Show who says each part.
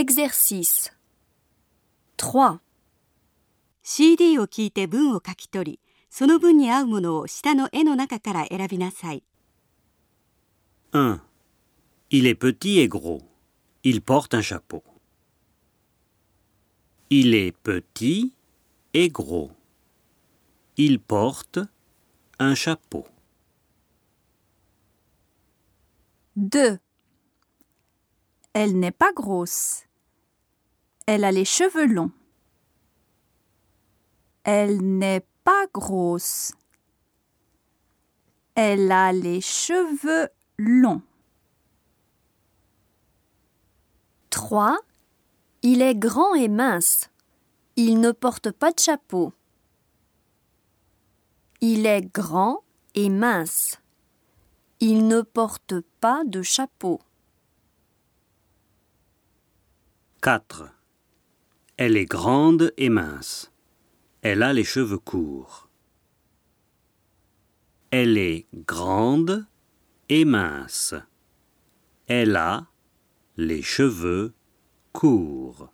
Speaker 1: Exercice 3.
Speaker 2: CD を聞いて文を書き取り、その文に合うものを下の絵の中から選びなさい。
Speaker 3: 1. Il est petit et gros. Il porte un chapeau. Il est petit et gros. Il porte un chapeau.
Speaker 4: 2. Elle n'est pas grosse. Elle a les cheveux longs. Elle n'est pas grosse. Elle a les cheveux longs.
Speaker 1: 3. Il est grand et mince. Il ne porte pas de chapeau. Il est grand et mince. Il ne porte pas de chapeau.
Speaker 3: 4. Elle est grande et mince. Elle a les cheveux courts. Elle est grande et mince. Elle a les cheveux courts.